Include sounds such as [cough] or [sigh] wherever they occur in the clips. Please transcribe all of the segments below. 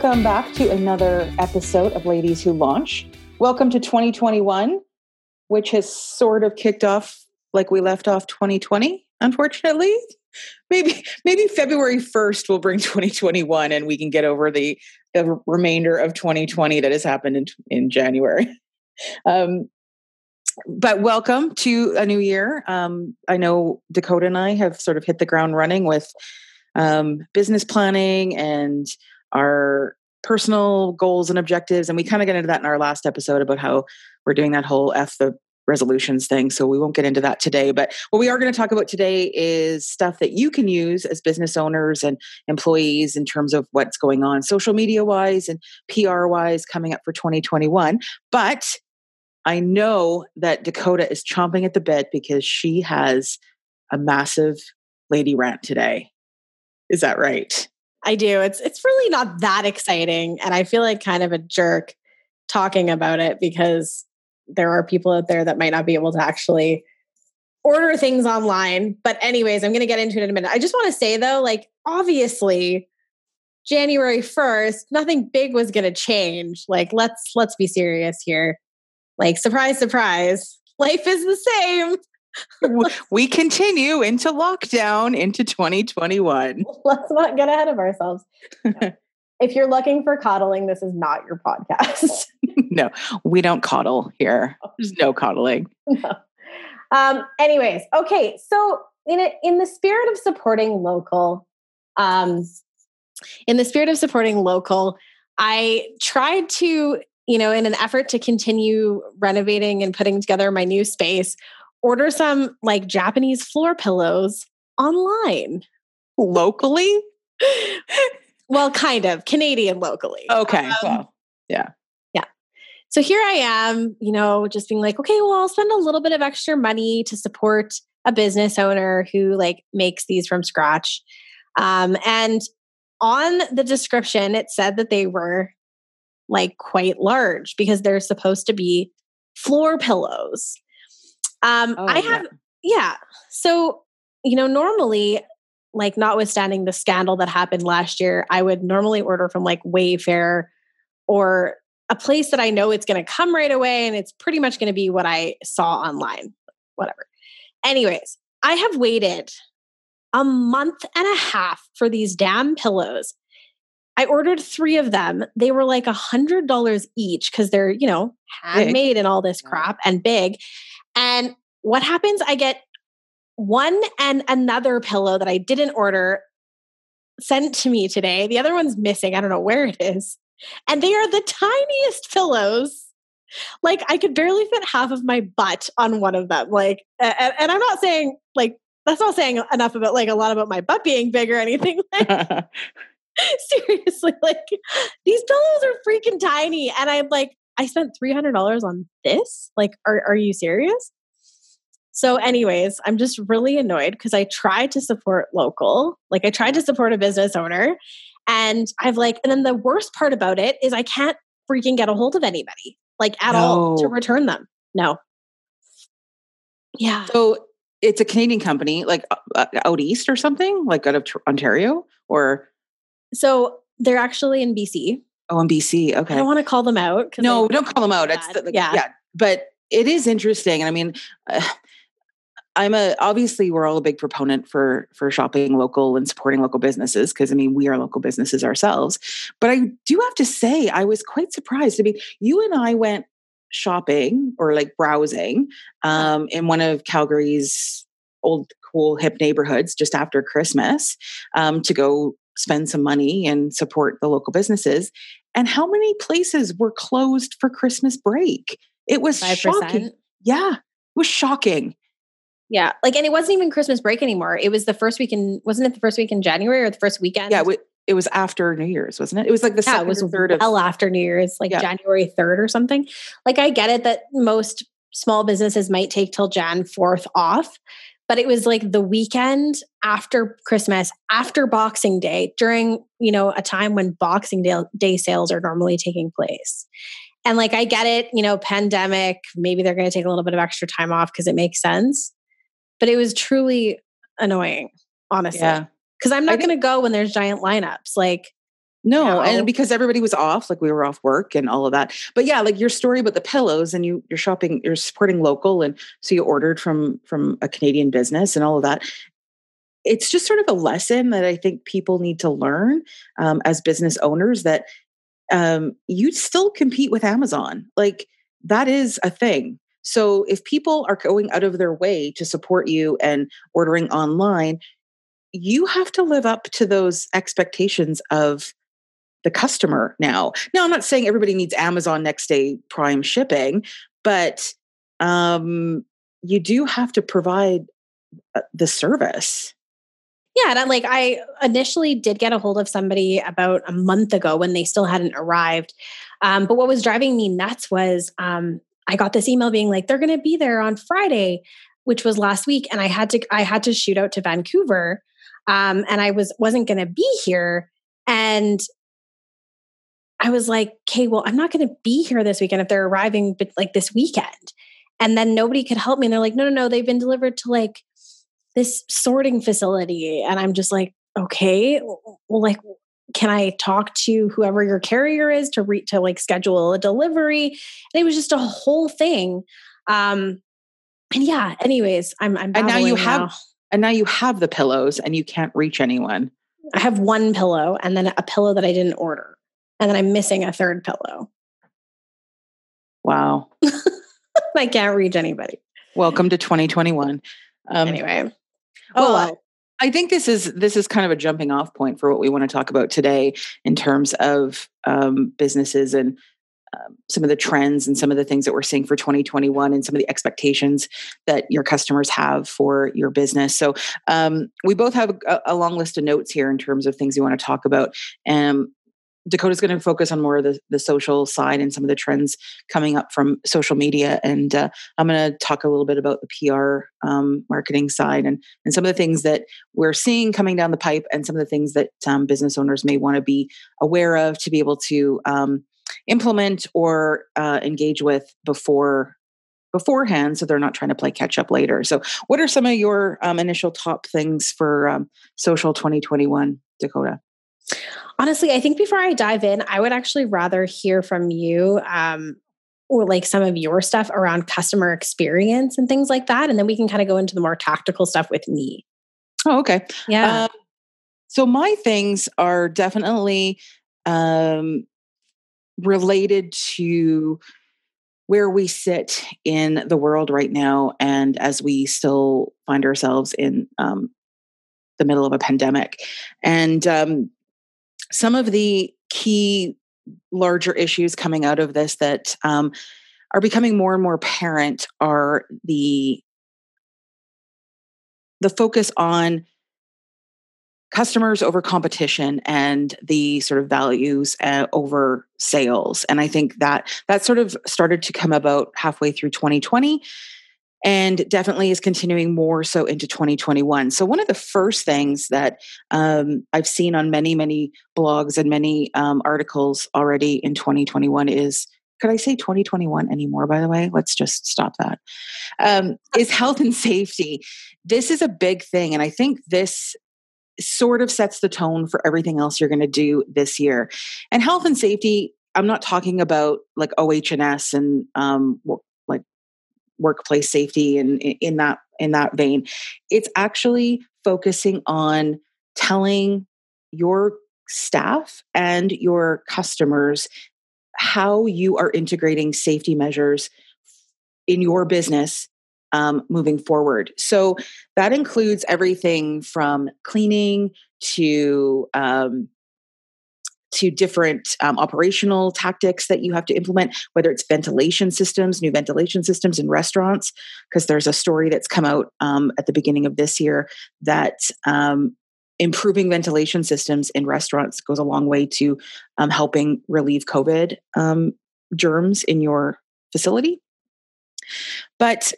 Welcome back to another episode of Ladies Who Launch. Welcome to 2021, which has sort of kicked off like we left off 2020, unfortunately. Maybe maybe February 1st will bring 2021 and we can get over the, the remainder of 2020 that has happened in, in January. Um, but welcome to a new year. Um, I know Dakota and I have sort of hit the ground running with um, business planning and our personal goals and objectives. And we kind of get into that in our last episode about how we're doing that whole F the resolutions thing. So we won't get into that today. But what we are going to talk about today is stuff that you can use as business owners and employees in terms of what's going on social media wise and PR wise coming up for 2021. But I know that Dakota is chomping at the bit because she has a massive lady rant today. Is that right? I do. It's it's really not that exciting and I feel like kind of a jerk talking about it because there are people out there that might not be able to actually order things online. But anyways, I'm going to get into it in a minute. I just want to say though like obviously January 1st, nothing big was going to change. Like let's let's be serious here. Like surprise surprise, life is the same we continue into lockdown into 2021. [laughs] Let's not get ahead of ourselves. [laughs] if you're looking for coddling, this is not your podcast. [laughs] no, we don't coddle here. There's no coddling. No. Um, anyways, okay. So in a, in the spirit of supporting local, um, in the spirit of supporting local, I tried to, you know, in an effort to continue renovating and putting together my new space, order some like Japanese floor pillows online. Locally? [laughs] well, kind of Canadian locally. Okay. Um, well, yeah. Yeah. So here I am, you know, just being like, okay, well, I'll spend a little bit of extra money to support a business owner who like makes these from scratch. Um, and on the description, it said that they were like quite large because they're supposed to be floor pillows. Um, oh, I have, yeah. yeah. So, you know, normally, like, notwithstanding the scandal that happened last year, I would normally order from like Wayfair or a place that I know it's going to come right away and it's pretty much going to be what I saw online, whatever. Anyways, I have waited a month and a half for these damn pillows. I ordered three of them. They were like a hundred dollars each because they're, you know, handmade and all this crap and big. And what happens? I get one and another pillow that I didn't order sent to me today. The other one's missing. I don't know where it is. And they are the tiniest pillows. Like I could barely fit half of my butt on one of them. Like, and, and I'm not saying like that's not saying enough about like a lot about my butt being big or anything. [laughs] Like, [laughs] seriously, like these pillows are freaking tiny, and I'm like, I spent $300 on this? Like, are, are you serious? So, anyways, I'm just really annoyed because I tried to support local. Like, I tried to support a business owner. And I've like, and then the worst part about it is I can't freaking get a hold of anybody, like at no. all, to return them. No. Yeah. So it's a Canadian company, like uh, out east or something, like out of Ontario or? So they're actually in BC. Oh, in BC. Okay. I don't want to call them out. No, don't call them out. It's the, yeah. yeah. But it is interesting. And I mean, uh, I'm a obviously we're all a big proponent for for shopping local and supporting local businesses because I mean we are local businesses ourselves. But I do have to say I was quite surprised. I mean, you and I went shopping or like browsing um, in one of Calgary's old cool hip neighborhoods just after Christmas um, to go spend some money and support the local businesses. And how many places were closed for Christmas break? It was 5%. shocking. Yeah, it was shocking. Yeah, like, and it wasn't even Christmas break anymore. It was the first week in, wasn't it the first week in January or the first weekend? Yeah, it was after New Year's, wasn't it? It was like the yeah, it was third well of, after New Year's, like yeah. January 3rd or something. Like I get it that most small businesses might take till Jan 4th off, but it was like the weekend after Christmas, after Boxing Day, during, you know, a time when Boxing Day, day sales are normally taking place. And like I get it, you know, pandemic, maybe they're going to take a little bit of extra time off because it makes sense. But it was truly annoying, honestly. Yeah. Cuz I'm not going to go when there's giant lineups. Like no, know? and because everybody was off, like we were off work and all of that. But yeah, like your story about the pillows and you you're shopping, you're supporting local and so you ordered from from a Canadian business and all of that. It's just sort of a lesson that I think people need to learn um, as business owners that um, you still compete with Amazon. Like that is a thing. So if people are going out of their way to support you and ordering online, you have to live up to those expectations of the customer now. Now, I'm not saying everybody needs Amazon next day prime shipping, but um, you do have to provide uh, the service. Yeah, and I'm like I initially did get a hold of somebody about a month ago when they still hadn't arrived. Um, but what was driving me nuts was um, I got this email being like they're going to be there on Friday, which was last week, and I had to I had to shoot out to Vancouver, um, and I was wasn't going to be here, and I was like, okay, well, I'm not going to be here this weekend if they're arriving, but like this weekend. And then nobody could help me. And they're like, no, no, no, they've been delivered to like this sorting facility. And I'm just like, okay, well, like, can I talk to whoever your carrier is to re- to like schedule a delivery? And it was just a whole thing. Um, and yeah, anyways, I'm, I'm and now you have, and now you have the pillows and you can't reach anyone. I have one pillow and then a pillow that I didn't order and then I'm missing a third pillow. Wow. [laughs] I can't reach anybody. Welcome to 2021. Um, anyway. Oh, well. I think this is this is kind of a jumping off point for what we want to talk about today in terms of um, businesses and um, some of the trends and some of the things that we're seeing for 2021 and some of the expectations that your customers have for your business. So um, we both have a, a, long list of notes here in terms of things we want to talk about. And Dakota's going to focus on more of the, the social side and some of the trends coming up from social media. And uh, I'm going to talk a little bit about the PR um, marketing side and, and some of the things that we're seeing coming down the pipe and some of the things that um, business owners may want to be aware of to be able to um, implement or uh, engage with before beforehand so they're not trying to play catch up later so what are some of your um, initial top things for um, social 2021 dakota Honestly, I think before I dive in, I would actually rather hear from you um, or like some of your stuff around customer experience and things like that. And then we can kind of go into the more tactical stuff with me. Oh, okay. Yeah. Um, so my things are definitely um, related to where we sit in the world right now and as we still find ourselves in um, the middle of a pandemic and um, some of the key larger issues coming out of this that um, are becoming more and more apparent are the the focus on customers over competition and the sort of values uh, over sales. And i think that that sort of started to come about halfway through 2020 and definitely is continuing more so into 2021. So, one of the first things that um, I've seen on many, many blogs and many um, articles already in 2021 is could I say 2021 anymore, by the way? Let's just stop that. Um, is [laughs] health and safety. This is a big thing. And I think this sort of sets the tone for everything else you're going to do this year. And health and safety, I'm not talking about like OH&S and um, workplace safety and in that in that vein it's actually focusing on telling your staff and your customers how you are integrating safety measures in your business um, moving forward. So that includes everything from cleaning to um, to different um, operational tactics that you have to implement, whether it's ventilation systems, new ventilation systems in restaurants, because there's a story that's come out um, at the beginning of this year that um, improving ventilation systems in restaurants goes a long way to um, helping relieve COVID um, germs in your facility. But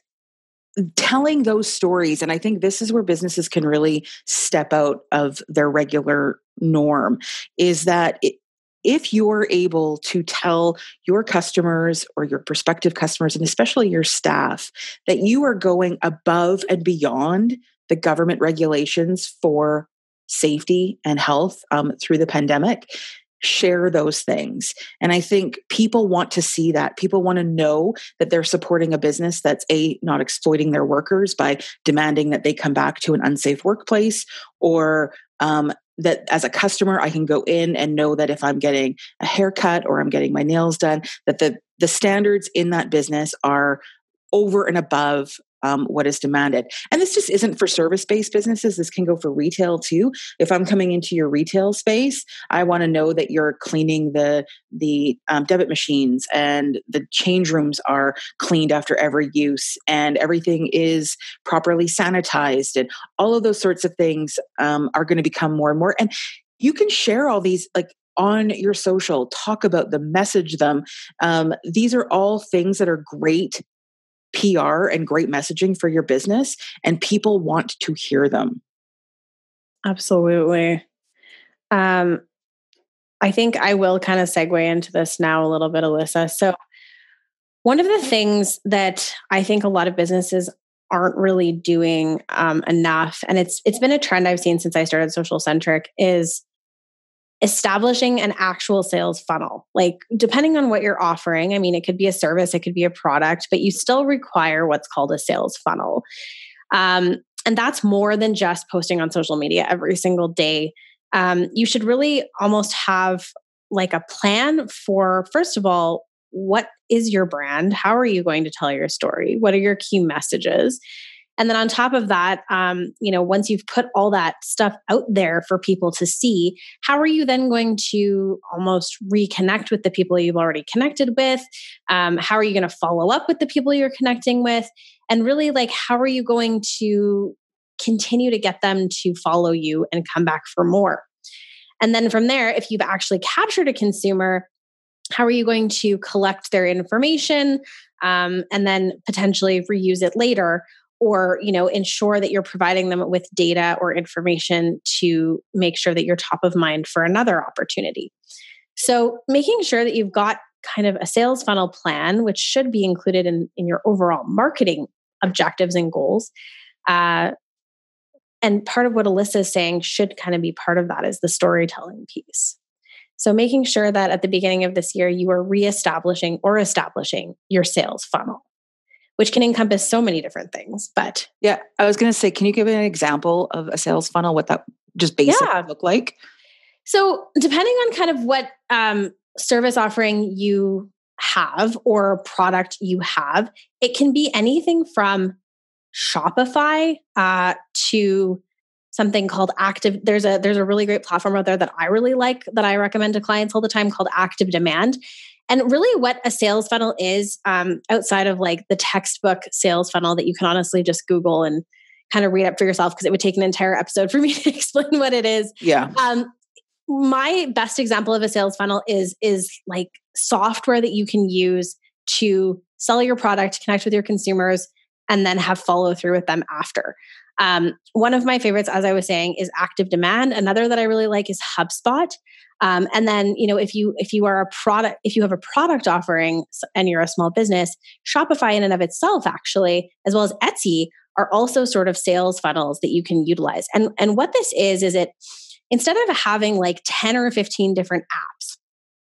telling those stories, and I think this is where businesses can really step out of their regular norm, is that it, if you're able to tell your customers or your prospective customers, and especially your staff, that you are going above and beyond the government regulations for safety and health um, through the pandemic, share those things. And I think people want to see that. People want to know that they're supporting a business that's a not exploiting their workers by demanding that they come back to an unsafe workplace or um, that as a customer I can go in and know that if I'm getting a haircut or I'm getting my nails done that the the standards in that business are over and above um, what is demanded. And this just isn't for service based businesses. This can go for retail too. If I'm coming into your retail space, I want to know that you're cleaning the the um, debit machines and the change rooms are cleaned after every use and everything is properly sanitized and all of those sorts of things um, are going to become more and more. And you can share all these like on your social talk about them message them um, these are all things that are great PR and great messaging for your business, and people want to hear them. Absolutely. Um, I think I will kind of segue into this now a little bit, Alyssa. So, one of the things that I think a lot of businesses aren't really doing um, enough, and it's it's been a trend I've seen since I started Social Centric, is establishing an actual sales funnel. Like, depending on what you're offering, I mean, it could be a service, it could be a product, but you still require what's called a sales funnel. Um, and that's more than just posting on social media every single day. Um, you should really almost have like a plan for, first of all, what is your brand? How are you going to tell your story? What are your key messages? And then on top of that, um, you know, once you've put all that stuff out there for people to see, how are you then going to almost reconnect with the people you've already connected with? Um, how are you going to follow up with the people you're connecting with? And really, like, how are you going to continue to get them to follow you and come back for more? And then from there, if you've actually captured a consumer, how are you going to collect their information um, and then potentially reuse it later? Or you know ensure that you're providing them with data or information to make sure that you're top of mind for another opportunity. So making sure that you've got kind of a sales funnel plan which should be included in, in your overall marketing objectives and goals uh, and part of what alyssa is saying should kind of be part of that is the storytelling piece. So making sure that at the beginning of this year you are reestablishing or establishing your sales funnel which can encompass so many different things. But yeah, I was going to say, can you give an example of a sales funnel? What that just basically yeah. look like? So depending on kind of what um, service offering you have or product you have, it can be anything from Shopify uh, to something called active there's a there's a really great platform out there that i really like that i recommend to clients all the time called active demand and really, what a sales funnel is um, outside of like the textbook sales funnel that you can honestly just Google and kind of read up for yourself because it would take an entire episode for [laughs] me to explain what it is. Yeah. Um, my best example of a sales funnel is is like software that you can use to sell your product, connect with your consumers, and then have follow through with them after. Um, one of my favorites, as I was saying, is Active Demand. Another that I really like is HubSpot. Um, and then, you know, if you if you are a product, if you have a product offering and you're a small business, Shopify in and of itself, actually, as well as Etsy, are also sort of sales funnels that you can utilize. And and what this is is it instead of having like 10 or 15 different apps,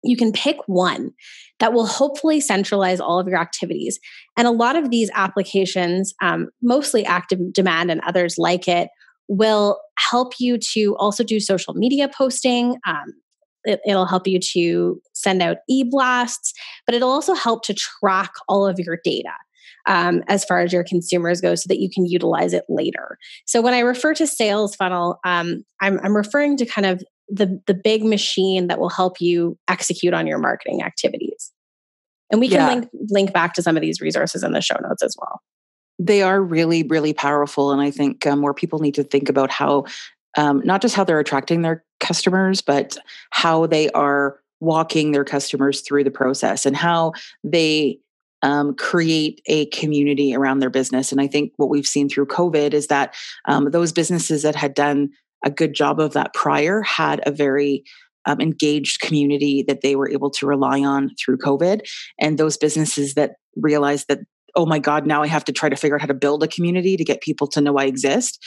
you can pick one that will hopefully centralize all of your activities. And a lot of these applications, um, mostly active demand and others like it, will help you to also do social media posting, um, it, will help you to send out e blasts, but it'll also help to track all of your data. Um, as far as your consumers go, so that you can utilize it later. So when I refer to sales funnel, um, I'm, I'm referring to kind of the the big machine that will help you execute on your marketing activities. And we can yeah. link link back to some of these resources in the show notes as well. They are really really powerful, and I think um, more people need to think about how um, not just how they're attracting their customers, but how they are walking their customers through the process and how they um, create a community around their business. And I think what we've seen through COVID is that um, those businesses that had done a good job of that prior had a very um, engaged community that they were able to rely on through COVID. And those businesses that realized that, oh my God, now I have to try to figure out how to build a community to get people to know I exist,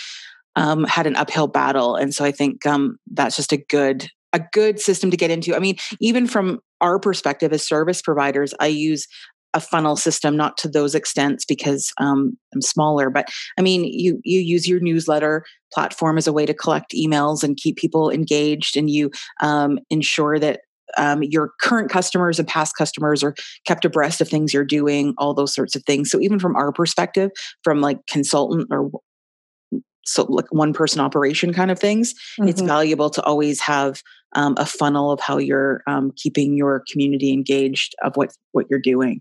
um, had an uphill battle. And so I think um, that's just a good a good system to get into. I mean, even from our perspective as service providers, I use a funnel system, not to those extents because um, I'm smaller, but I mean, you you use your newsletter platform as a way to collect emails and keep people engaged, and you um, ensure that um, your current customers and past customers are kept abreast of things you're doing, all those sorts of things. So even from our perspective, from like consultant or so like one person operation kind of things, mm-hmm. it's valuable to always have um, a funnel of how you're um, keeping your community engaged of what what you're doing.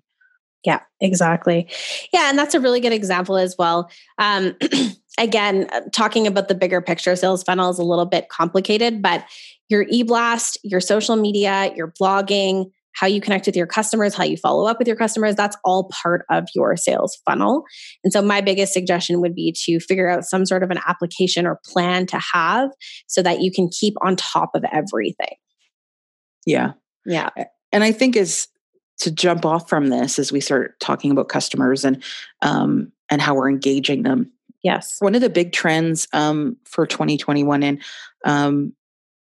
Yeah, exactly. Yeah, and that's a really good example as well. Um, [clears throat] again, uh, talking about the bigger picture, sales funnel is a little bit complicated, but your e-blast, your social media, your blogging, how you connect with your customers, how you follow up with your customers, that's all part of your sales funnel. And so, my biggest suggestion would be to figure out some sort of an application or plan to have so that you can keep on top of everything. Yeah. Yeah. And I think as to jump off from this as we start talking about customers and um, and how we're engaging them. Yes, one of the big trends um, for 2021 and um,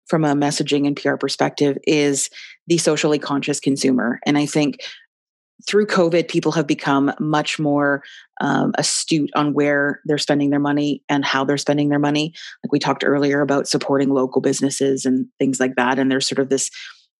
from a messaging and PR perspective is the socially conscious consumer, and I think through COVID, people have become much more um, astute on where they're spending their money and how they're spending their money. Like we talked earlier about supporting local businesses and things like that, and there's sort of this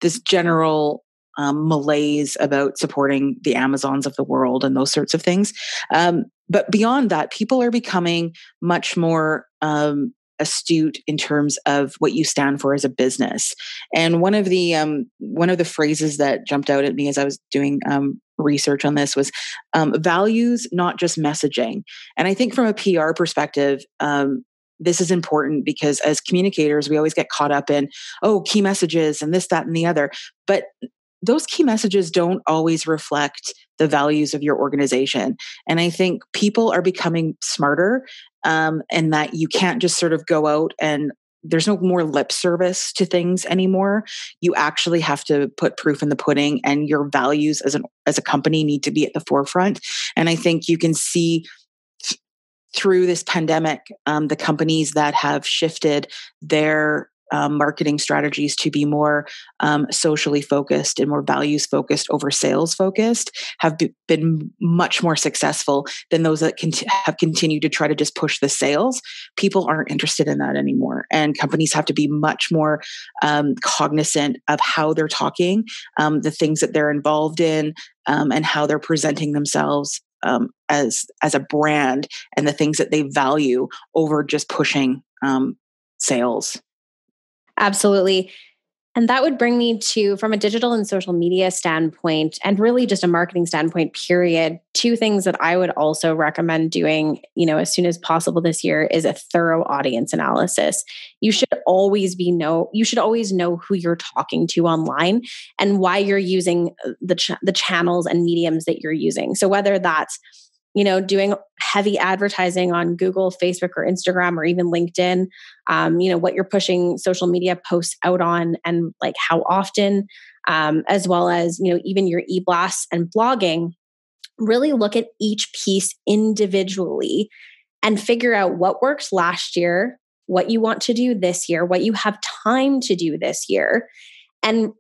this general um, malaise about supporting the Amazons of the world and those sorts of things. Um, but beyond that, people are becoming much more um, astute in terms of what you stand for as a business. And one of the um, one of the phrases that jumped out at me as I was doing um, research on this was um, values, not just messaging. And I think from a PR perspective, um, this is important because as communicators, we always get caught up in, oh, key messages and this, that, and the other. But those key messages don't always reflect the values of your organization. And I think people are becoming smarter um, and that you can't just sort of go out and there's no more lip service to things anymore. You actually have to put proof in the pudding, and your values as an as a company need to be at the forefront. And I think you can see through this pandemic, um, the companies that have shifted their um, marketing strategies to be more um, socially focused and more values focused over sales focused have be- been much more successful than those that cont- have continued to try to just push the sales. People aren't interested in that anymore. And companies have to be much more um, cognizant of how they're talking, um, the things that they're involved in, um, and how they're presenting themselves um, as as a brand and the things that they value over just pushing sales. Absolutely. And that would bring me to, from a digital and social media standpoint, and really just a marketing standpoint, period, two things that I would also recommend doing, you know, as soon as possible this year is a thorough audience analysis. You should always be know, you should always know who you're talking to online and why you're using uh, the, ch- the channels and mediums that you're using. So whether that's you know, doing heavy advertising on Google, Facebook, or Instagram, or even LinkedIn, um, you know, what you're pushing social media posts out on and like how often, um, as well as, you know, even your e blasts and blogging. Really look at each piece individually and figure out what worked last year, what you want to do this year, what you have time to do this year. And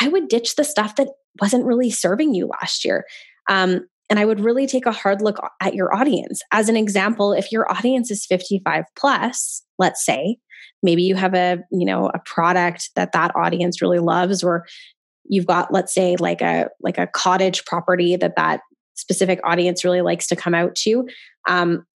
I would ditch the stuff that wasn't really serving you last year. Um, and I would really take a hard look at your audience. As an example, if your audience is 55 plus, let's say, maybe you have a, you know, a product that that audience really loves or you've got let's say like a like a cottage property that that specific audience really likes to come out to um,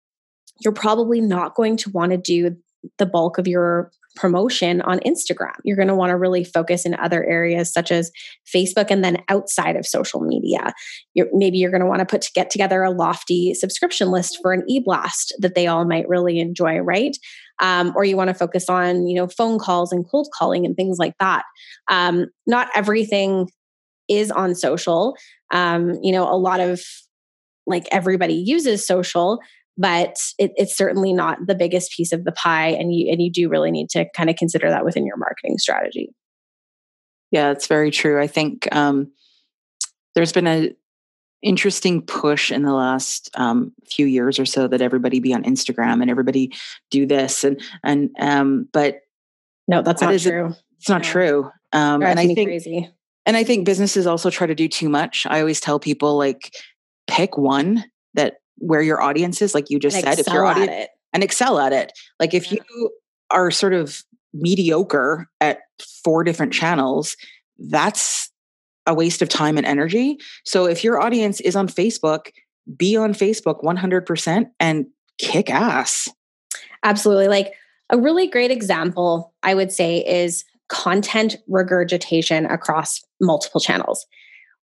you're probably not going to want to do the bulk of your promotion on Instagram. You're going to want to really focus in other areas such as Facebook and then outside of social media. You're, maybe you're going to want to put to get together a lofty subscription list for an e-blast that they all might really enjoy, right? um, or you want to focus on, you know, phone calls and cold calling and things like that. Um, not everything is on social. Um, you know, a lot of like everybody uses social, but it, it's certainly not the biggest piece of the pie, and you and you do really need to kind of consider that within your marketing strategy. Yeah, it's very true. I think um, there's been a interesting push in the last um, few years or so that everybody be on Instagram and everybody do this and and um, but no, that's that not true. It's not no. true. Um, and I think crazy. and I think businesses also try to do too much. I always tell people like pick one that where your audience is, like you just and said, if your audience it. and excel at it. Like if yeah. you are sort of mediocre at four different channels, that's a waste of time and energy. So if your audience is on Facebook, be on Facebook 100% and kick ass. Absolutely. Like a really great example, I would say, is content regurgitation across multiple channels.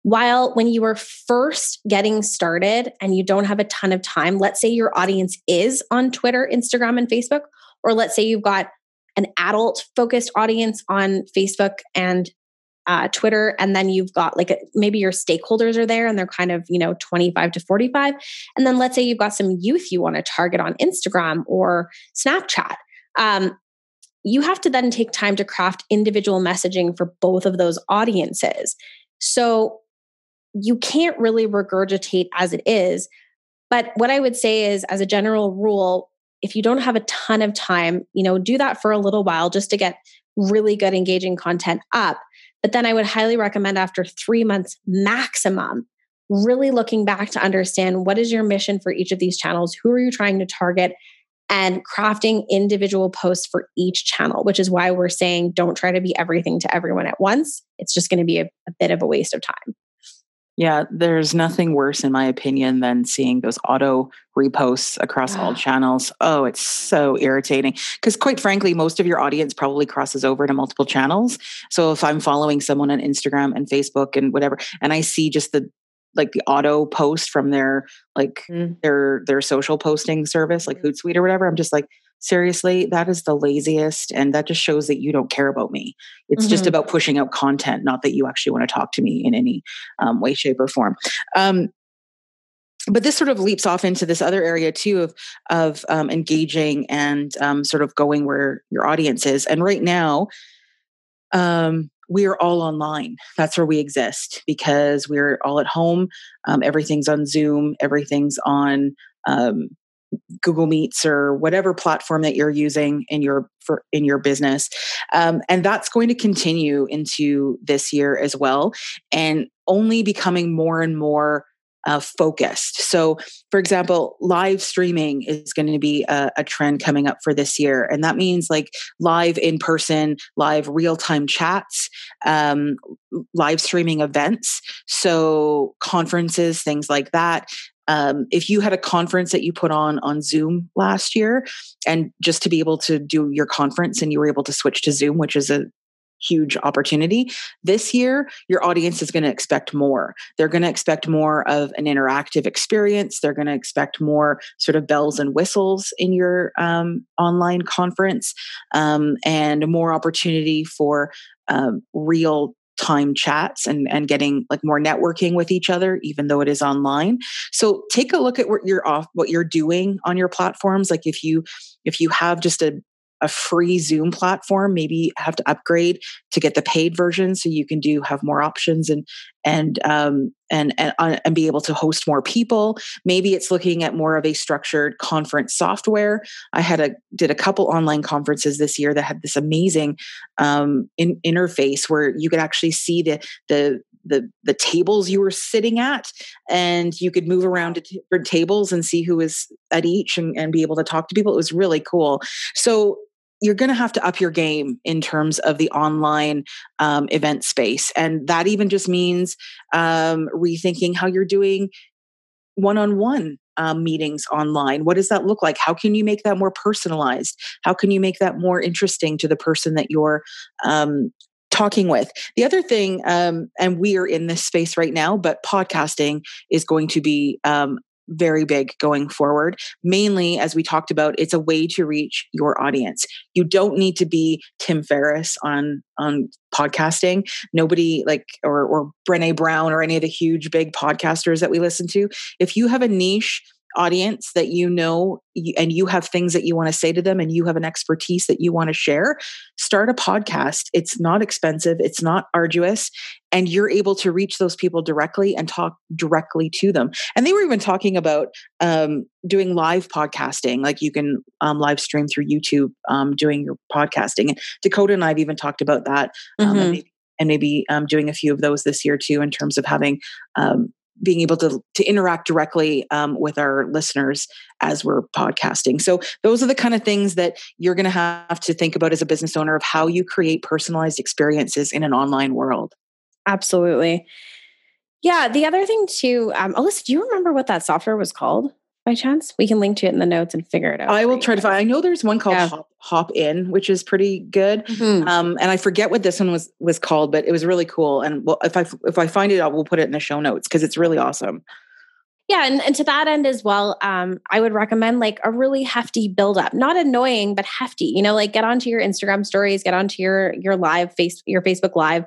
While when you are first getting started and you don't have a ton of time, let's say your audience is on Twitter, Instagram, and Facebook, or let's say you've got an adult focused audience on Facebook and uh, Twitter, and then you've got like a, maybe your stakeholders are there and they're kind of, you know, 25 to 45. And then let's say you've got some youth you want to target on Instagram or Snapchat. Um, you have to then take time to craft individual messaging for both of those audiences. So you can't really regurgitate as it is. But what I would say is, as a general rule, if you don't have a ton of time, you know, do that for a little while just to get really good engaging content up. But then I would highly recommend after three months maximum, really looking back to understand what is your mission for each of these channels? Who are you trying to target? And crafting individual posts for each channel, which is why we're saying don't try to be everything to everyone at once. It's just going to be a, a bit of a waste of time. Yeah, there's nothing worse, in my opinion, than seeing those auto reposts across all channels. Oh, it's so irritating. Because, quite frankly, most of your audience probably crosses over to multiple channels. So, if I'm following someone on Instagram and Facebook and whatever, and I see just the like the auto post from their like mm. their their social posting service like mm. Hootsuite or whatever, I'm just like, seriously, that is the laziest. And that just shows that you don't care about me. It's mm-hmm. just about pushing out content, not that you actually want to talk to me in any um, way, shape, or form. Um, but this sort of leaps off into this other area too of of um, engaging and um, sort of going where your audience is. And right now, um, we are all online. That's where we exist because we're all at home. Um, everything's on Zoom. Everything's on um, Google Meets or whatever platform that you're using in your for in your business, um, and that's going to continue into this year as well, and only becoming more and more uh, focused. So, for example, live streaming is going to be a, a, trend coming up for this year. And that means like live in person, live real time chats, um, live streaming events. So, conferences, things like that um, if you had a conference that you put on on Zoom last year, and just to be able to do your conference and you were able to switch to Zoom, which is a huge opportunity. This year, your audience is going to expect more. They're going to expect more of an interactive experience. They're going to expect more sort of bells and whistles in your um, online conference um, and more opportunity for um, real time chats and and getting like more networking with each other even though it is online. So take a look at what you're off what you're doing on your platforms. Like if you if you have just a a free Zoom platform, maybe have to upgrade to get the paid version so you can do have more options and and um, and and uh, and be able to host more people. Maybe it's looking at more of a structured conference software. I had a did a couple online conferences this year that had this amazing um, in, interface where you could actually see the the the the tables you were sitting at and you could move around to different tables and see who was at each and, and be able to talk to people it was really cool so you're going to have to up your game in terms of the online um, event space. And that even just means um, rethinking how you're doing one on one meetings online. What does that look like? How can you make that more personalized? How can you make that more interesting to the person that you're um, talking with. The other thing, um, and we are in this space right now, but podcasting is going to be um, very big going forward. Mainly, as we talked about, it's a way to reach your audience. You don't need to be Tim Ferriss on on podcasting. Nobody like or or Brene Brown or any of the huge big podcasters that we listen to. If you have a niche audience that you know and you have things that you want to say to them and you have an expertise that you want to share, start a podcast. It's not expensive, it's not arduous, and you're able to reach those people directly and talk directly to them. And they were even talking about um, doing live podcasting, like you can um, live stream through YouTube um, doing your podcasting. And Dakota and I've even talked about that. Um, mm-hmm. And maybe, and maybe um, doing a few of those this year too, in terms of having um, being able to to interact directly um, with our listeners as we're podcasting. So those are the kind of things that you're going to have to think about as a business owner of how you create personalized experiences in an online world. Absolutely. Yeah. The other thing too, um, Alyssa, do you remember what that software was called? By chance? We can link to it in the notes and figure it out. I will try to find. I know there's one called yeah. Hopin, which is pretty good. Mm-hmm. Um, and I forget what this one was was called, but it was really cool. And well, if I if I find it, I will put it in the show notes because it's really awesome. Yeah, and, and to that end as well, um, I would recommend like a really hefty build up, not annoying, but hefty. You know, like get onto your Instagram stories, get onto your your live face your Facebook live,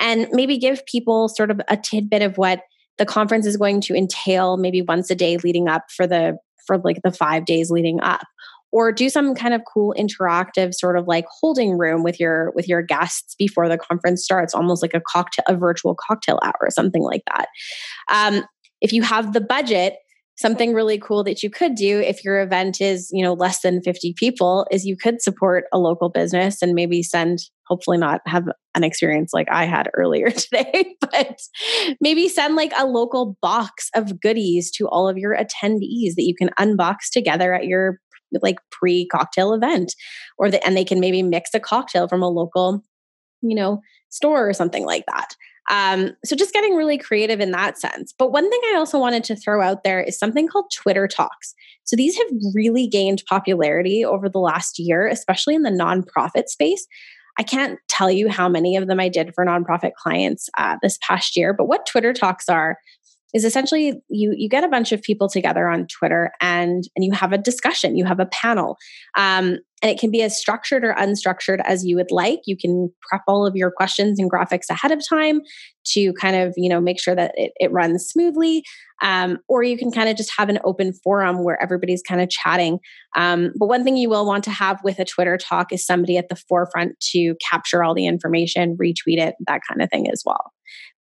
and maybe give people sort of a tidbit of what the conference is going to entail maybe once a day leading up for the for like the 5 days leading up. Or do some kind of cool interactive sort of like holding room with your with your guests before the conference starts almost like a cocktail a virtual cocktail hour or something like that. Um, if you have the budget something really cool that you could do if your event is you know less than 50 people is you could support a local business and maybe send hopefully not have an experience like i had [laughs] earlier today [laughs] but maybe send like a local box of goodies to all of your attendees that you can unbox together at your like pre cocktail event or the, and they can maybe mix a cocktail from a local you know store or something like that um, so just getting really creative in that sense. But one thing I also wanted to throw out there is something called Twitter Talks. So these have really gained popularity over the last year, especially in the nonprofit space. I can't tell you how many of them I did for nonprofit clients uh, this past year, but what Twitter Talks are is essentially you you get a bunch of people together on Twitter and and you have a discussion, you have a panel, um, and it can be as structured or unstructured as you would like. You can prep all of your questions and graphics ahead of time to kind of you know make sure that it, it runs smoothly, um, or you can kind of just have an open forum where everybody's kind of chatting. Um, but one thing you will want to have with a Twitter talk is somebody at the forefront to capture all the information, retweet it, that kind of thing as well.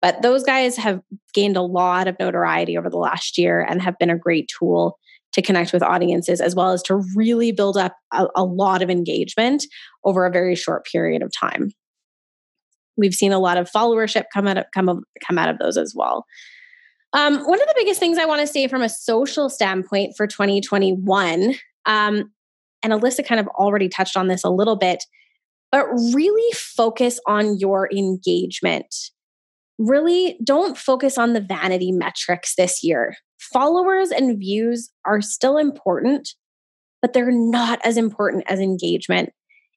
But those guys have gained a lot of notoriety over the last year and have been a great tool to connect with audiences as well as to really build up a, a lot of engagement over a very short period of time. We've seen a lot of followership come out of, come, of come out of those as well. Um, one of the biggest things I want to say from a social standpoint for 2021, um, and Alyssa kind of already touched on this a little bit, but really focus on your engagement really don't focus on the vanity metrics this year. Followers and views are still important, but they're not as important as engagement.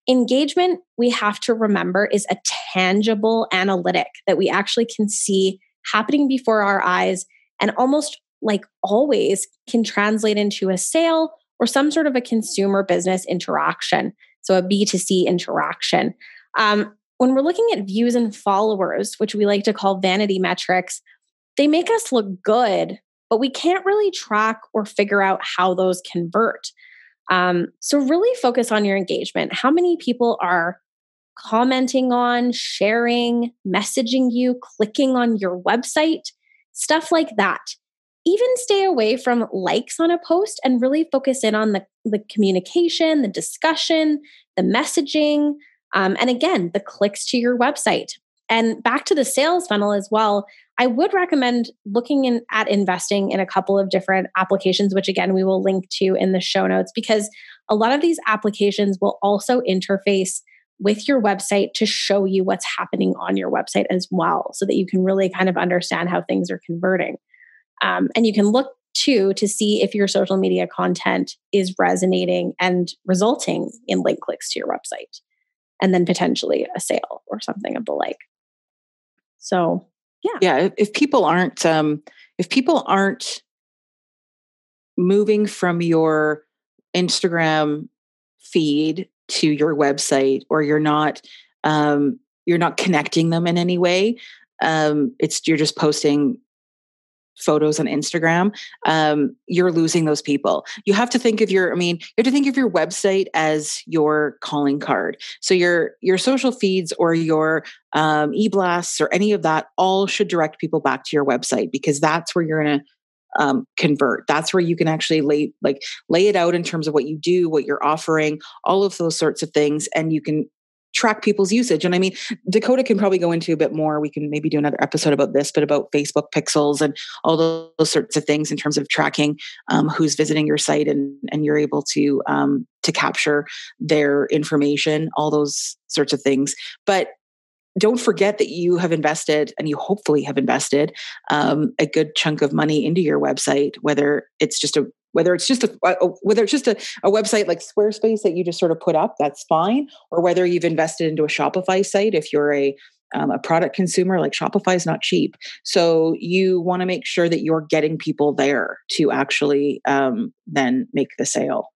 Engagement, we have to remember, is a tangible analytic that we actually can see happening before our eyes and almost like always can translate into a sale or some sort of a consumer business interaction. So a B2C interaction. Um, when we're looking at views and followers, which we like to call vanity metrics, they make us look good, but we can't really track or figure out how those convert. Um, so, really focus on your engagement. How many people are commenting on, sharing, messaging you, clicking on your website, stuff like that. Even stay away from likes on a post and really focus in on the, the communication, the discussion, the messaging, um, and again, the clicks to your website. And back to the sales funnel as well, I would recommend looking in, at investing in a couple of different applications, which again, we will link to in the show notes, because a lot of these applications will also interface with your website to show you what's happening on your website as well, so that you can really kind of understand how things are converting. Um, and you can look too to see if your social media content is resonating and resulting in link clicks to your website and then potentially a sale or something of the like. So, yeah. Yeah. If people aren't, um, if people aren't moving from your Instagram feed to your website or you're not um, you're not connecting them in any way um, it's you're just posting photos on Instagram, um, you're losing those people. You have to think of your, I mean, you have to think of your website as your calling card. So your your social feeds or your um, e-blasts or any of that all should direct people back to your website because that's where you're to um, convert. That's where you can actually lay like lay it out in terms of what you do, what you're offering, all of those sorts of things, and you can track people's usage. And I mean, Dakota can probably go into a bit more. We can maybe do another episode about this, but about Facebook pixels and all those sorts of things in terms of tracking um, who's visiting your site, and and you're able to um, to capture their information, all those sorts of things. But don't forget that you have invested and you hopefully have invested um, a good chunk of money into your website whether it's just a whether it's just a, a whether it's just a, a website like squarespace that you just sort of put up that's fine or whether you've invested into a shopify site if you're a um, a product consumer like shopify is not cheap. So you want to make sure that you're getting people there to actually um, then make the sale.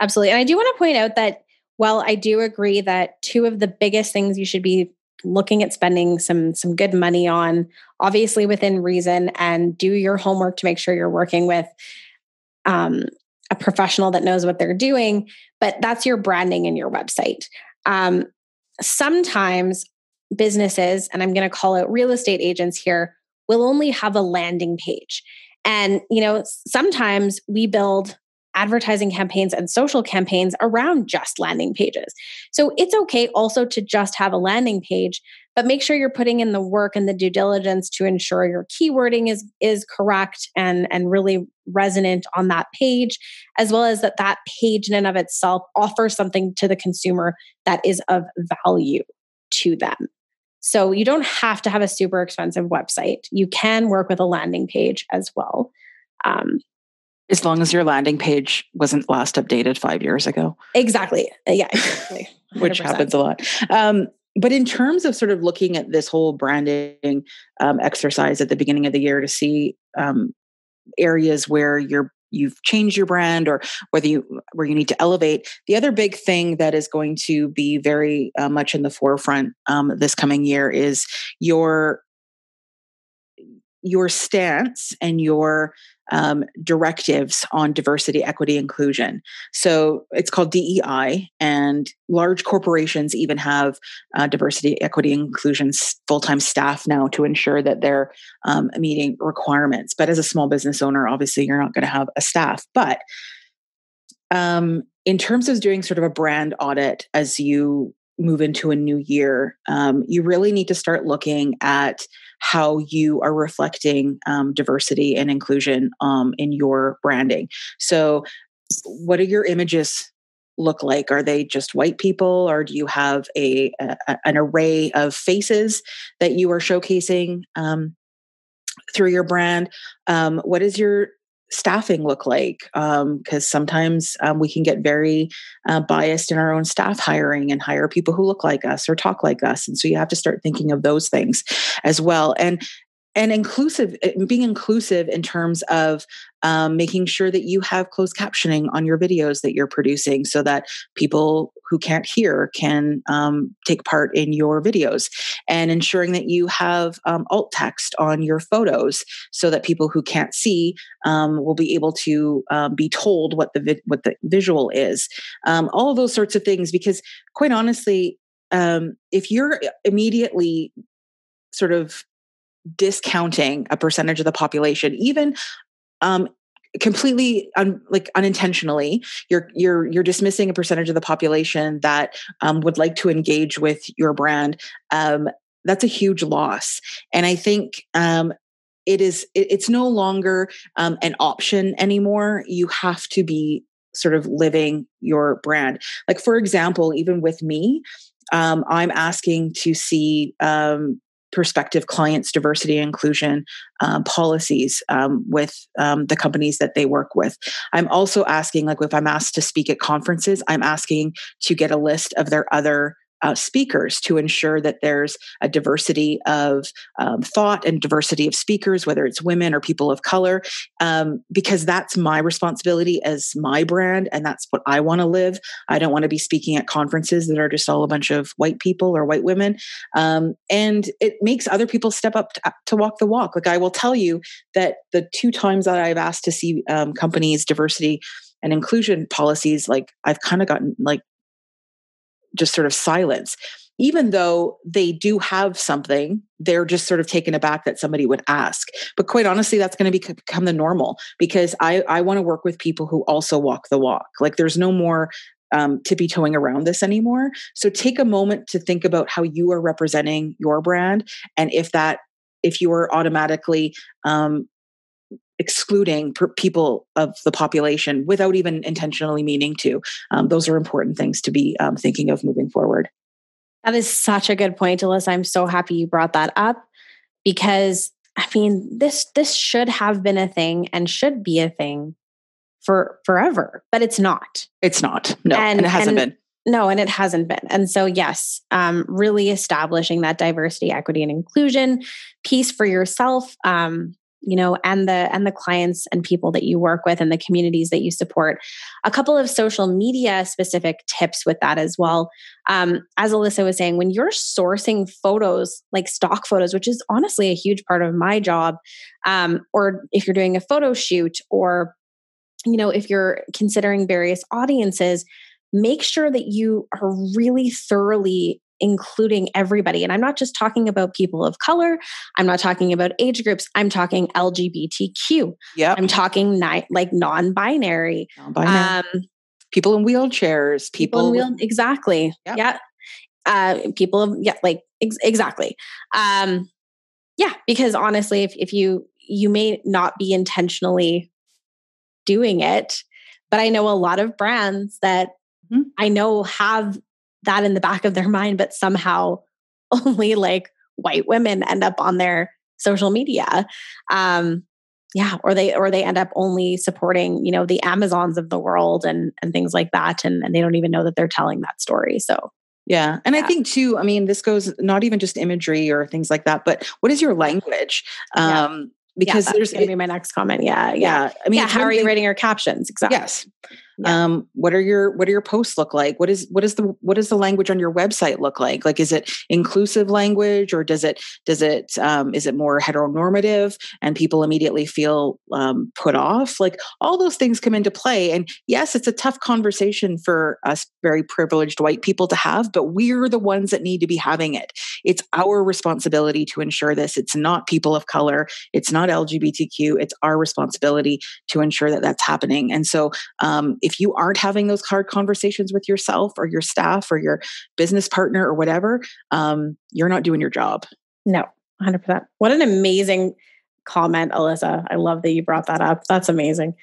Absolutely and i do want to point out that while i do agree that two of the biggest things you should be looking at spending some some good money on obviously within reason and do your homework to make sure you're working with um, a professional that knows what they're doing but that's your branding and your website um, sometimes businesses and i'm going to call it real estate agents here will only have a landing page and you know sometimes we build advertising campaigns and social campaigns around just landing pages. So it's okay also to just have a landing page, but make sure you're putting in the work and the due diligence to ensure your keywording is is correct and and really resonant on that page as well as that that page in and of itself offers something to the consumer that is of value to them. So you don't have to have a super expensive website. You can work with a landing page as well. Um, as long as your landing page wasn't last updated five years ago. Exactly. Yeah, exactly. [laughs] Which happens a lot. Um, but in terms of sort of looking at this whole branding um, exercise at the beginning of the year to see um, areas where you're you've changed your brand or whether you where you need to elevate the other big thing that is going to be very uh, much in the forefront um, this coming year is your your stance and your um, directives on diversity, equity, inclusion. So it's called DEI, and large corporations even have uh, diversity, equity, inclusion full time staff now to ensure that they're um, meeting requirements. But as a small business owner, obviously, you're not going to have a staff. But um, in terms of doing sort of a brand audit as you move into a new year, um, you really need to start looking at how you are reflecting um, diversity and inclusion um, in your branding. So, what do your images look like? Are they just white people, or do you have a, a an array of faces that you are showcasing um, through your brand? Um, what is your staffing look like? Because um, sometimes um, we can get very uh, biased in our own staff hiring and hire people who look like us or talk like us. And so you have to start thinking of those things as well. And and inclusive eh, being inclusive in terms of um, making sure that you have closed captioning on your videos that you're producing so that people who can't hear can um, take part in your videos. And ensuring that you have um, alt text on your photos so that people who can't see um, will be able to um, be told what the vi- what the visual is. Um, all of those sorts of things because quite honestly if you're immediately sort of discounting a percentage of the population, even um, completely un, like unintentionally. You're you're you're dismissing a percentage of the population that um, would like to engage with your brand um, that's a huge loss. And i think um, it is it, it's no longer um, an option anymore. You have to be sort of living your brand. Like for example even with me um, i'm asking to see um, prospective clients diversity inclusion um, policies um, with um, the companies that they work with. I'm also asking like if i'm asked to speak at conferences i'm asking to get a list of their other uh, speakers to ensure that there's a diversity of um, thought and diversity of speakers, whether it's women or people of color, um, because that's my responsibility as my brand, and that's what I want to live. I don't want to be speaking at conferences that are just all a bunch of white people or white women, um, and it makes other people step up to, to, walk the walk. Like I will tell you that the two times that I've asked to see um, companies diversity and inclusion policies, like I've kind of gotten like just sort of silence. Even though they do have something, they're just sort of taken aback that somebody would ask. But quite honestly, that's going to become the normal because I, I want to work with people who also walk the walk. Like there's no more um, tippy toeing around this anymore. So take a moment to think about how you are representing your brand and if that if you are automatically um, excluding per- people of the population without even intentionally meaning to. Um, those are important things to be um, thinking of moving forward. That is such a good point, Alyssa. I'm so happy you brought that up because I mean this this should have been a thing and should be a thing for forever, but it's not. It's not. No, and, and it hasn't and, been. No, and it hasn't been. And so, yes, um, really establishing that diversity, equity, and inclusion piece for yourself. Um, you know and the and the clients and people that you work with and the communities that you support. A couple of social media specific tips with that as well. Um, as alyssa was saying when you're sourcing photos like stock photos which is honestly a huge part of my job um, or if you're doing a photo shoot or you know if you're considering various audiences make sure that you are really thoroughly including everybody. And I'm not just talking about people of color. I'm not talking about age groups. I'm talking LGBTQ. Yeah. I'm talking ni- like non-binary. non-binary. Um, people in wheelchairs. People, people in wheel- exactly. Yep. Yeah. Uh, people of yeah, like ex- exactly. Um, yeah, because honestly, if if you you may not be intentionally doing it, but I know a lot of brands that mm-hmm. I know have that in the back of their mind, but somehow [laughs] only like white women end up on their social media. Um, yeah, or they or they end up only supporting, you know, the Amazons of the world and and things like that. And, and they don't even know that they're telling that story. So yeah. And yeah. I think too, I mean, this goes not even just imagery or things like that, but what is your language? Um, because yeah, there's going to be my next comment. Yeah, yeah. yeah. I mean, yeah, how are you writing your captions? Exactly. Yes. Yeah. Um, what are your what are your posts look like? What is what is the what does the language on your website look like? Like, is it inclusive language or does it does it um, is it more heteronormative and people immediately feel um, put off? Like all those things come into play. And yes, it's a tough conversation for us very privileged white people to have, but we're the ones that need to be having it. It's our responsibility to ensure this. It's not people of color. It's not LGBTQ. It's our responsibility to ensure that that's happening. And so um, if you aren't having those hard conversations with yourself or your staff or your business partner or whatever, um, you're not doing your job. No, 100%. What an amazing comment, Alyssa. I love that you brought that up. That's amazing.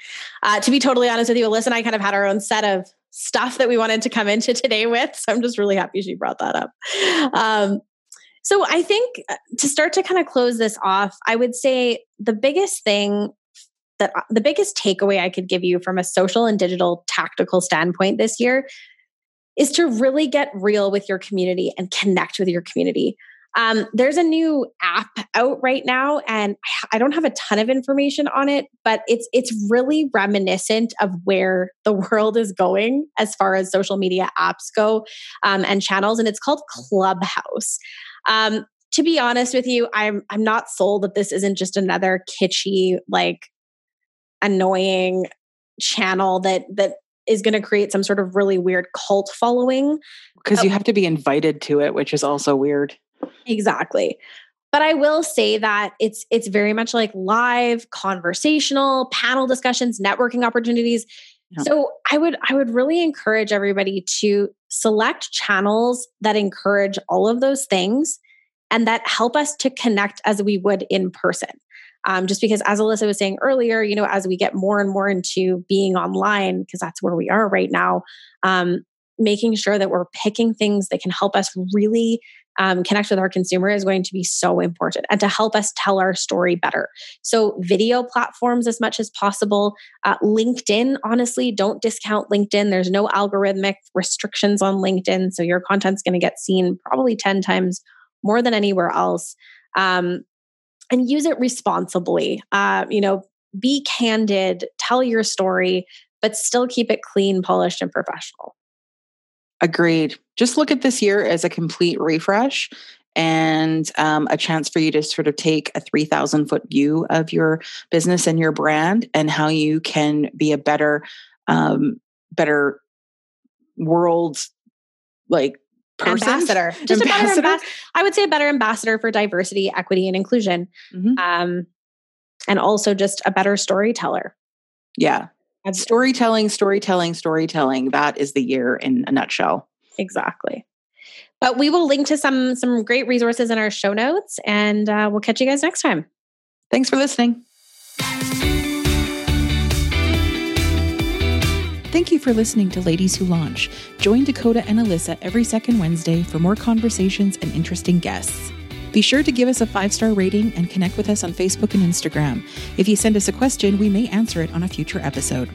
Uh, to be totally honest with you, Alyssa and I kind of had our own set of stuff that we wanted to come into today with. So I'm just really happy she brought that up. Um, so I think uh, to start to kind of close this off, I would say the biggest thing that uh, the biggest takeaway I could give you from a social and digital tactical standpoint this year is to really get real with your community and connect with your community. Um, there's a new app out right now, and I don't have a ton of information on it, but it's it's really reminiscent of where the [laughs] world is going as far as social media apps go um, and channels, and it's called Clubhouse. Um, to be honest with you, I'm I'm not sold that this isn't just another kitschy like annoying channel that that is going to create some sort of really weird cult following because uh you have to be invited to it which is also weird. Exactly. But i will say that it's it's very much like live conversational panel discussions networking opportunities. Yeah. so i would i would really encourage everybody to select channels that encourage all of those things and that help us to connect as we would in person um, just because, as Alyssa was saying earlier, you know, as we get more and more into being online, because that's where we are right now, um, making sure that we're picking things that can help us really um, connect with our consumer is going to be so important and to help us tell our story better. So, video platforms as much as possible. Uh, LinkedIn, honestly, don't discount LinkedIn. There's no algorithmic restrictions on LinkedIn. So, your content's going to get seen probably 10 times more than anywhere else. Um, and use it responsibly. Uh, you know, be candid, tell your story, but still keep it clean, polished, and professional. Agreed. Just look at this year as a complete refresh and um, a chance for you to sort of take a 3000 foot view of your business and your brand and how you can be a better um, better world like person ambassador. Just ambassador? a better ambassador? i would say a better ambassador for diversity equity and inclusion. Mm-hmm. um, and also just a better storyteller. Yeah. That's storytelling storytelling storytelling. That is the year in a nutshell. Exactly. But we will link to some some great resources in our show notes and uh, we'll catch you guys next time. Thanks for listening Thank you for listening to Ladies Who Launch. Join Dakota and Alyssa every second Wednesday for more conversations and interesting guests. Be sure to give us a five star rating and connect with us on Facebook and Instagram. If you send us a question, we may answer it on a future episode.